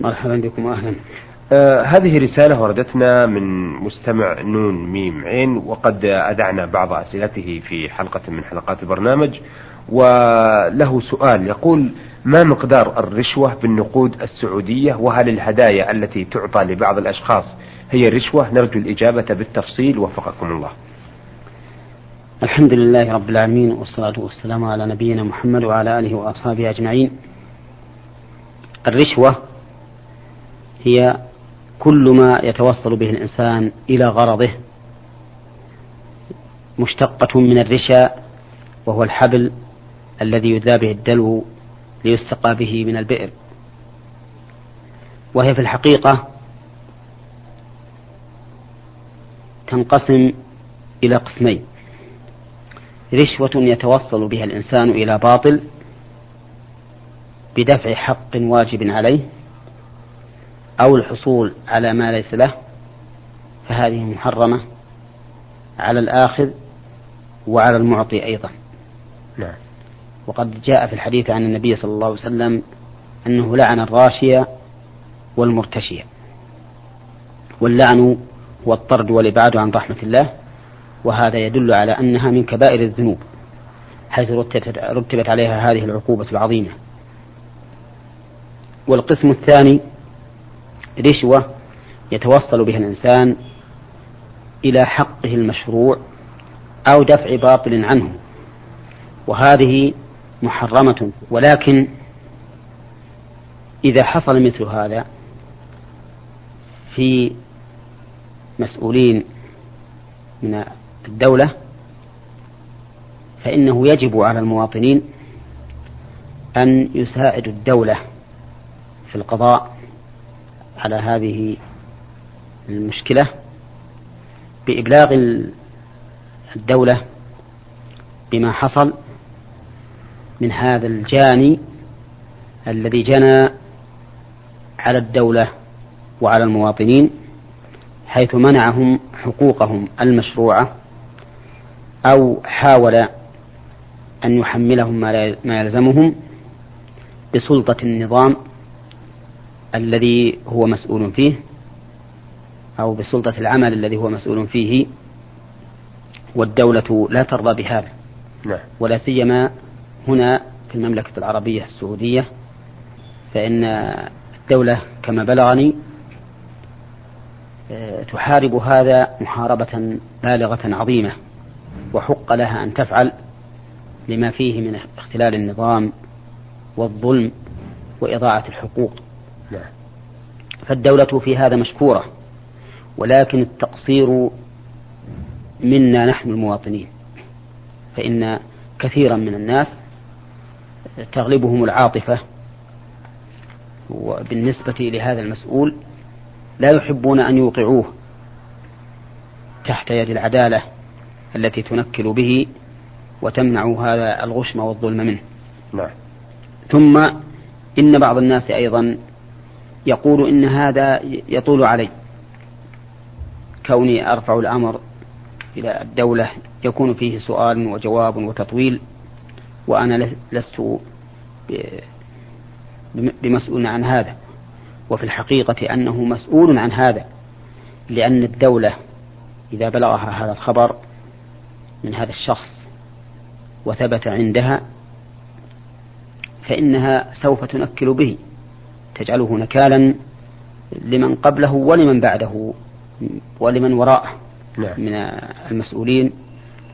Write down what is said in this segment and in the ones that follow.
مرحبا بكم أهلا آه هذه رسالة وردتنا من مستمع نون ميم عين وقد أدعنا بعض أسئلته في حلقة من حلقات البرنامج وله سؤال يقول ما مقدار الرشوة بالنقود السعودية؟ وهل الهدايا التي تعطى لبعض الأشخاص هي الرشوة نرجو الإجابة بالتفصيل وفقكم الله. الحمد لله رب العالمين والصلاة والسلام على نبينا محمد وعلى آله وأصحابه أجمعين. الرشوة هي كل ما يتوصل به الإنسان إلى غرضه مشتقة من الرشا وهو الحبل الذي يذاب به الدلو ليستقى به من البئر. وهي في الحقيقة تنقسم إلى قسمين. رشوة يتوصل بها الإنسان إلى باطل بدفع حق واجب عليه أو الحصول على ما ليس له فهذه محرمة على الآخذ وعلى المعطي أيضا. نعم. وقد جاء في الحديث عن النبي صلى الله عليه وسلم أنه لعن الراشية والمرتشية. واللعن هو الطرد والإبعاد عن رحمة الله وهذا يدل على أنها من كبائر الذنوب حيث رتبت عليها هذه العقوبة العظيمة. والقسم الثاني رشوة يتوصل بها الإنسان إلى حقه المشروع أو دفع باطل عنه؟ وهذه محرمة ولكن إذا حصل مثل هذا في مسؤولين من الدولة فإنه يجب على المواطنين أن يساعدوا الدولة في القضاء على هذه المشكلة بإبلاغ الدولة بما حصل من هذا الجاني الذي جنى على الدولة وعلى المواطنين حيث منعهم حقوقهم المشروعة أو حاول أن يحملهم ما يلزمهم بسلطة النظام الذي هو مسؤول فيه أو بسلطة العمل الذي هو مسؤول فيه والدولة لا ترضى بهذا نعم. ولا سيما هنا في المملكة العربية السعودية فإن الدولة كما بلغني آه، تحارب هذا محاربة بالغة عظيمة وحق لها أن تفعل لما فيه من اختلال النظام والظلم وإضاعة الحقوق. فالدولة في هذا مشكورة ولكن التقصير منا نحن المواطنين فإن كثيرا من الناس تغلبهم العاطفة وبالنسبة لهذا المسؤول لا يحبون أن يوقعوه تحت يد العدالة التي تنكل به وتمنع هذا الغشم والظلم منه نعم. ثم إن بعض الناس أيضا يقول إن هذا يطول علي. كوني أرفع الأمر إلى الدولة يكون فيه سؤال وجواب وتطويل وأنا لست بمسؤول عن هذا. وفي الحقيقة أنه مسؤول عن هذا لأن الدولة إذا بلغها هذا الخبر من هذا الشخص وثبت عندها فإنها سوف تنكل به. تجعله نكالا لمن قبله ولمن بعده ولمن وراءه نعم. من المسؤولين.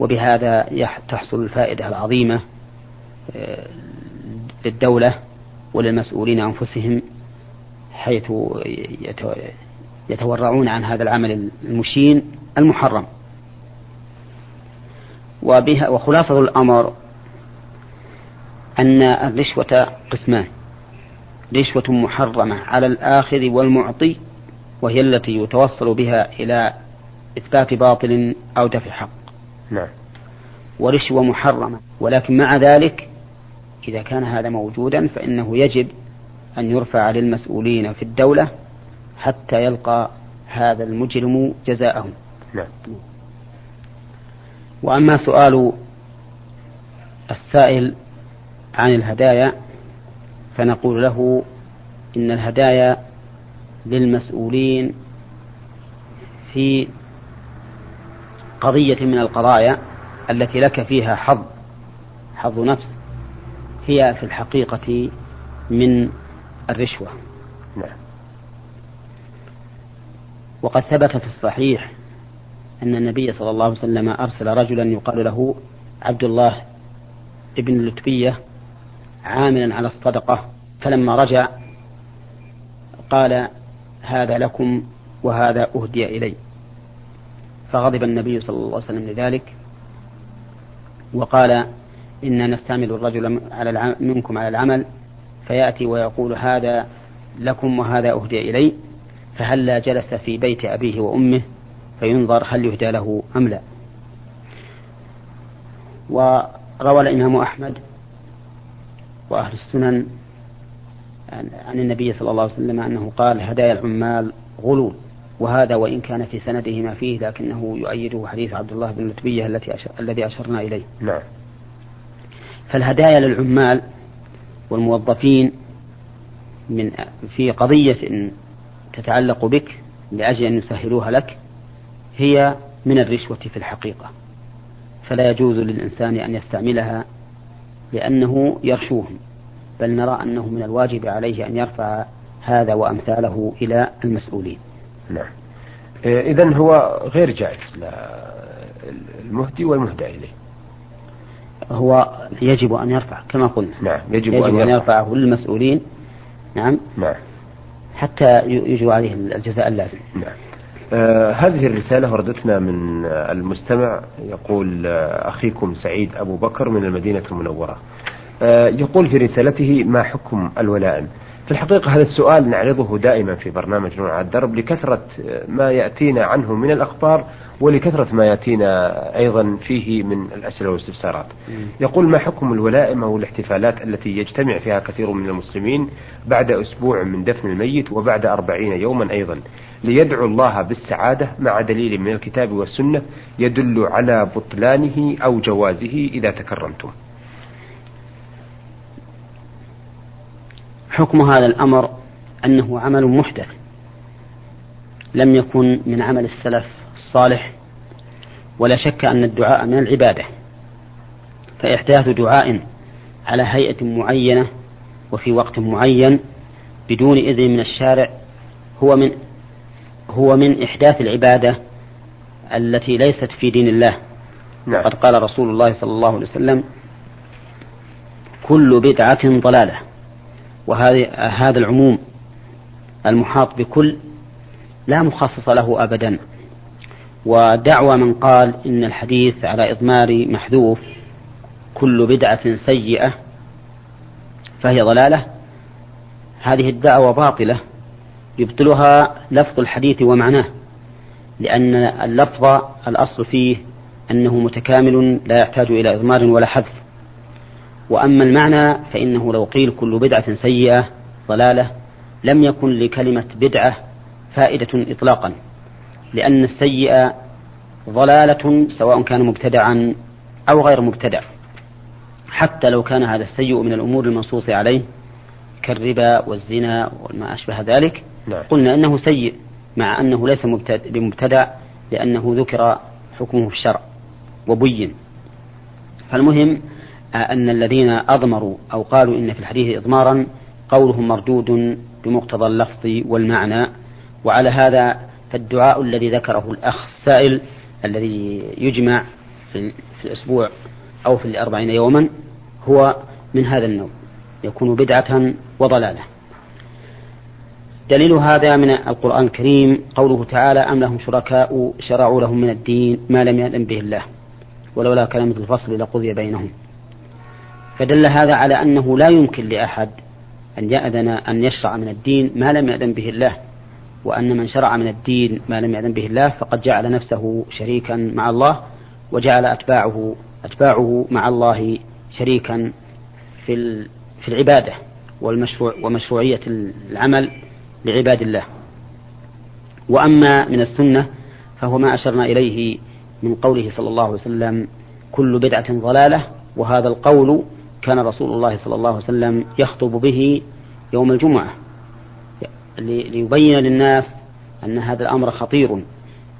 وبهذا تحصل الفائدة العظيمة آه، للدولة وللمسؤولين أنفسهم حيث يتورعون عن هذا العمل المشين المحرم. وبها وخلاصة الأمر أن الرشوة قسمان. رشوة محرمة على الآخذ والمعطي وهي التي يتوصل بها إلى إثبات باطل أو دفع حق. نعم. ورشوة محرمة. ولكن مع ذلك إذا كان هذا موجودا فإنه يجب أن يرفع للمسؤولين في الدولة حتى يلقى هذا المجرم جزاءهم. نعم. وأما سؤال السائل عن الهدايا فنقول له إن الهدايا للمسؤولين في قضية من القضايا التي لك فيها حظ حظ نفس هي في الحقيقة من الرشوة. نعم. وقد ثبت في الصحيح أن النبي صلى الله عليه وسلم أرسل رجلا يقال له عبد الله ابن اللتبية عاملا على الصدقة فلما رجع قال هذا لكم وهذا أهدي إلي. فغضب النبي صلى الله عليه وسلم لذلك وقال إنا نستعمل الرجل على منكم على العمل فيأتي ويقول هذا لكم وهذا أهدي إلي فهلا جلس في بيت أبيه وأمه؟ فينظر هل يهدى له أم لا. وروى الإمام أحمد وأهل السنن عن النبي صلى الله عليه وسلم أنه قال هدايا العمال غلول وهذا وإن كان في سنده ما فيه لكنه يؤيده حديث عبد الله بن لتبية التي أشر الذي أشرنا إليه. نعم. فالهدايا للعمال والموظفين من في قضية تتعلق بك لأجل أن يسهلوها لك هي من الرشوة في الحقيقة. فلا يجوز للإنسان أن يستعملها لأنه يرشوهم بل نرى أنه من الواجب عليه أن يرفع هذا وأمثاله إلى المسؤولين. نعم. إذا هو غير جائز المهدي والمهدى إليه. هو يجب أن يرفع كما قلنا. نعم يجب, يجب أن, أن يرفعه للمسؤولين. نعم. نعم. حتى يجب عليه الجزاء اللازم. نعم. آه هذه الرسالة وردتنا من المستمع يقول آه أخيكم سعيد أبو بكر من المدينة المنورة. آه يقول في رسالته ما حكم الولائم في الحقيقة هذا السؤال نعرضه دائما في برنامج نور على الدرب لكثرة ما يأتينا عنه من الأخبار ولكثرة ما يأتينا أيضا فيه من الأسئلة والاستفسارات. يقول ما حكم الولائم أو الاحتفالات التي يجتمع فيها كثير من المسلمين بعد أسبوع من دفن الميت وبعد أربعين يوما أيضا ليدعو الله بالسعادة مع دليل من الكتاب والسنة يدل على بطلانه أو جوازه إذا تكرمتم. حكم هذا الأمر أنه عمل محدث لم يكن من عمل السلف الصالح ولا شك أن الدعاء من العبادة فإحداث دعاء على هيئة معينة وفي وقت معين بدون إذن من الشارع هو من هو من إحداث العبادة التي ليست في دين الله نعم. قد قال رسول الله صلى الله عليه وسلم كل بدعة ضلالة وهذا هذا العموم المحاط بكل لا مخصص له أبدا. ودعوى من قال إن الحديث على إضمار محذوف كل بدعة سيئة فهي ضلالة. هذه الدعوة باطلة يبطلها لفظ الحديث ومعناه لأن اللفظ الأصل فيه أنه متكامل لا يحتاج إلى إضمار ولا حذف. وأما المعنى فإنه لو قيل كل بدعة سيئة ضلالة لم يكن لكلمة بدعة فائدة إطلاقا لأن السيئة ضلالة سواء كان مبتدعا أو غير مبتدع حتى لو كان هذا السيء من الأمور المنصوص عليه كالربا والزنا وما أشبه ذلك نعم. قلنا أنه سيء مع أنه ليس بمبتدع لأنه ذكر حكمه في الشرع وبين فالمهم أن الذين أضمروا أو قالوا إن في الحديث إضمارا قولهم مردود بمقتضى اللفظ والمعنى وعلى هذا فالدعاء الذي ذكره الأخ السائل الذي يجمع في, الأسبوع أو في الأربعين يوما هو من هذا النوع يكون بدعة وضلالة. دليل هذا من القرآن الكريم قوله تعالى أم لهم شركاء شرعوا لهم من الدين ما لم يأذن به الله ولولا كلمة الفصل لقضي بينهم. فدل هذا على أنه لا يمكن لأحد أن يأذن أن يشرع من الدين ما لم يأذن به الله وأن من شرع من الدين ما لم يأذن به الله فقد جعل نفسه شريكا مع الله وجعل أتباعه أتباعه مع الله شريكا في في العبادة والمشروع ومشروعية العمل لعباد الله. وأما من السنة فهو ما أشرنا إليه من قوله صلى الله عليه وسلم كل بدعة ضلالة وهذا القول كان رسول الله صلى الله عليه وسلم يخطب به يوم الجمعة ليبين للناس أن هذا الأمر خطير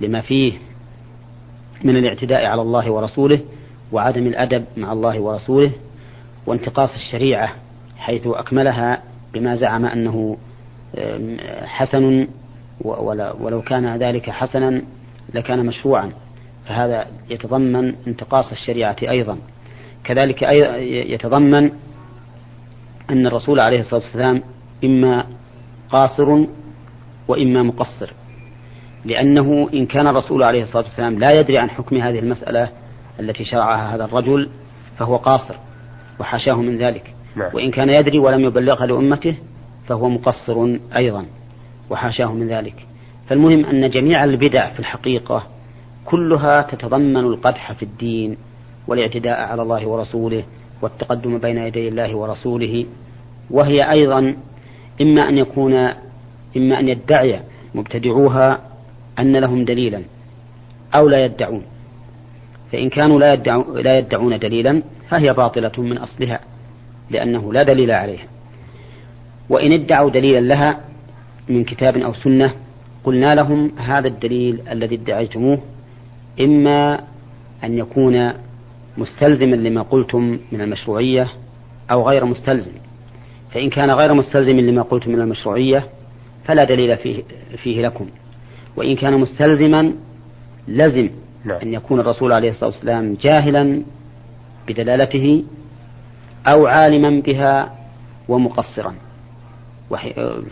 لما فيه من الاعتداء على الله ورسوله وعدم الأدب مع الله ورسوله وانتقاص الشريعة حيث أكملها بما زعم أنه حسن ولو كان ذلك حسنا لكان مشروعا فهذا يتضمن انتقاص الشريعة أيضا. كذلك يتضمن أن الرسول عليه الصلاة والسلام إما قاصر وإما مقصر لأنه إن كان الرسول عليه الصلاة والسلام لا يدري عن حكم هذه المسألة التي شرعها هذا الرجل فهو قاصر وحاشاه من ذلك نعم. وإن كان يدري ولم يبلغها لأمته فهو مقصر أيضا وحاشاه من ذلك فالمهم أن جميع البدع في الحقيقة كلها تتضمن القدح في الدين والاعتداء على الله ورسوله والتقدم بين يدي الله ورسوله. وهي أيضا إما أن يكون إما أن يدعي مبتدعوها أن لهم دليلا أو لا يدعون. فإن كانوا لا, يدعون, لا يدعون دليلا فهي باطلة من أصلها لأنه لا دليل عليها. وإن ادعوا دليلا لها من كتاب أو سنة قلنا لهم هذا الدليل الذي ادعيتموه إما أن يكون مستلزما لما قلتم من المشروعية أو غير مستلزم. فإن كان غير مستلزم لما قلتم من المشروعية فلا دليل فيه, فيه لكم. وإن كان مستلزما لزم نعم. أن يكون الرسول عليه الصلاة والسلام جاهلا بدلالته أو عالما بها ومقصرا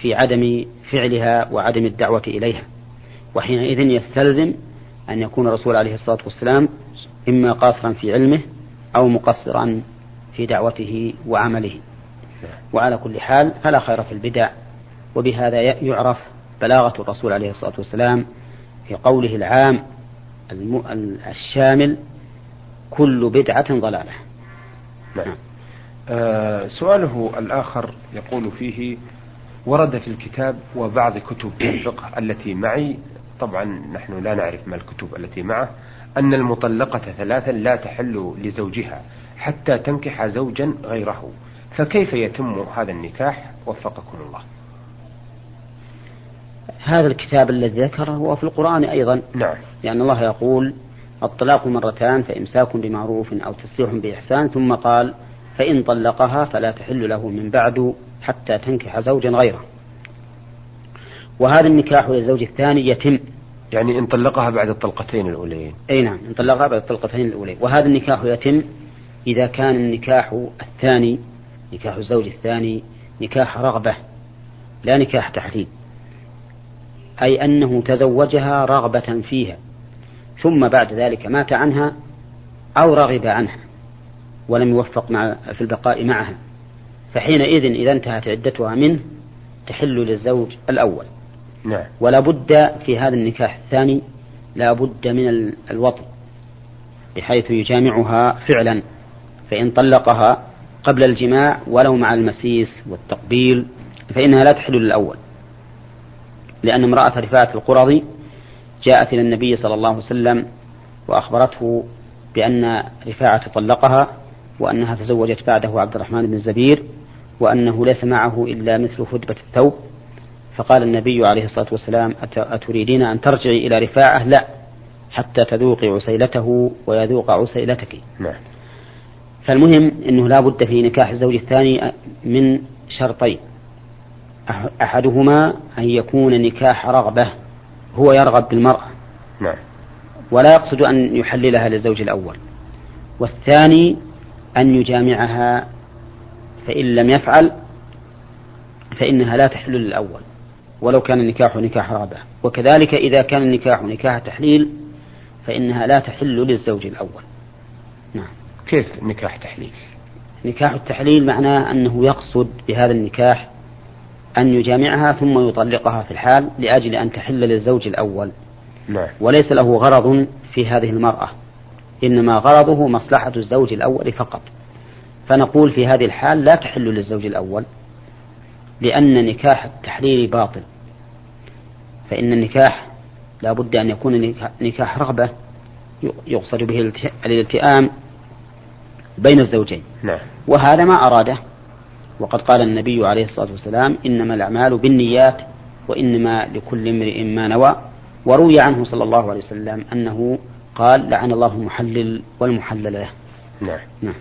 في عدم فعلها وعدم الدعوة إليها. وحينئذ يستلزم أن يكون الرسول عليه الصلاة والسلام إما قاصرا في علمه أو مقصرا في دعوته وعمله وعلى كل حال فلا خير في البدع وبهذا يعرف بلاغة الرسول عليه الصلاة والسلام في قوله العام الشامل كل بدعة ضلالة نعم. آه سؤاله الآخر يقول فيه ورد في الكتاب وبعض كتب الفقه التي معي طبعا نحن لا نعرف ما الكتب التي معه أن المطلقة ثلاثا لا تحل لزوجها حتى تنكح زوجا غيره. فكيف يتم هذا النكاح؟ وفقكم الله. هذا الكتاب الذي ذكره هو في القرآن أيضا. نعم. لأن الله يقول الطلاق مرتان فإمساك بمعروف أو تسريح بإحسان. ثم قال فإن طلقها فلا تحل له من بعد حتى تنكح زوجا غيره. وهذا النكاح للزوج الثاني يتم. يعني إن طلقها بعد الطلقتين الأولين. أي نعم إن طلقها بعد الطلقتين الأولين. وهذا النكاح يتم إذا كان النكاح الثاني نكاح الزوج الثاني نكاح رغبة لا نكاح تحريم أي أنه تزوجها رغبة فيها ثم بعد ذلك مات عنها أو رغب عنها ولم يوفق مع في البقاء معها. فحينئذ إذا انتهت عدتها منه تحل للزوج الأول. نعم. ولا بد في هذا النكاح الثاني لا بد من الوطن بحيث يجامعها فعلا فإن طلقها قبل الجماع ولو مع المسيس والتقبيل فإنها لا تحل للأول. لأن امرأة رفاعة القرظي جاءت إلى النبي صلى الله عليه وسلم وأخبرته بأن رفاعة طلقها وأنها تزوجت بعده عبد الرحمن بن الزبير وأنه ليس معه إلا مثل فدبة الثوب. فقال النبي عليه الصلاة والسلام أتريدين أن ترجعي إلى رفاعة? لا. حتى تذوقي عسيلته ويذوق عسيلتك. نعم. فالمهم أنه لا بد في نكاح الزوج الثاني من شرطين. أحدهما أن يكون نكاح رغبة هو يرغب بالمرأة. نعم. ولا يقصد أن يحللها للزوج الأول. والثاني أن يجامعها فإن لم يفعل فإنها لا تحل للأول. ولو كان النكاح نكاح رغبة وكذلك إذا كان النكاح نكاح تحليل فإنها لا تحل للزوج الأول. نعم. كيف نكاح تحليل؟ نكاح التحليل معناه أنه يقصد بهذا النكاح أن يجامعها ثم يطلقها في الحال لأجل أن تحل للزوج الأول. نعم. وليس له غرض في هذه المرأة إنما غرضه مصلحة الزوج الأول فقط. فنقول في هذه الحال لا تحل للزوج الأول لأن نكاح التحليل باطل. فإن النكاح لا بد أن يكون نكاح رغبة يقصد به الالتئام بين الزوجين. نعم. وهذا ما أراده. وقد قال النبي عليه الصلاة والسلام إنما الأعمال بالنيات وإنما لكل امرئ ما نوى. وروي عنه صلى الله عليه وسلم أنه قال لعن الله المحلل والمحلل له. نعم, نعم.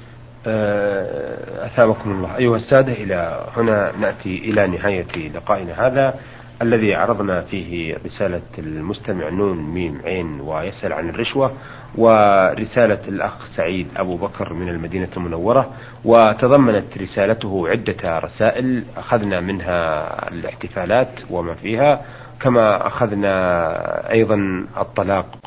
أثابكم الله. أيها السادة إلى هنا نأتي إلى نهاية لقائنا هذا الذي عرضنا فيه رسالة المستمع نون ميم عين ويسأل عن الرشوة ورسالة الأخ سعيد أبو بكر من المدينة المنورة. وتضمنت رسالته عدة رسائل أخذنا منها الاحتفالات وما فيها كما أخذنا أيضا الطلاق.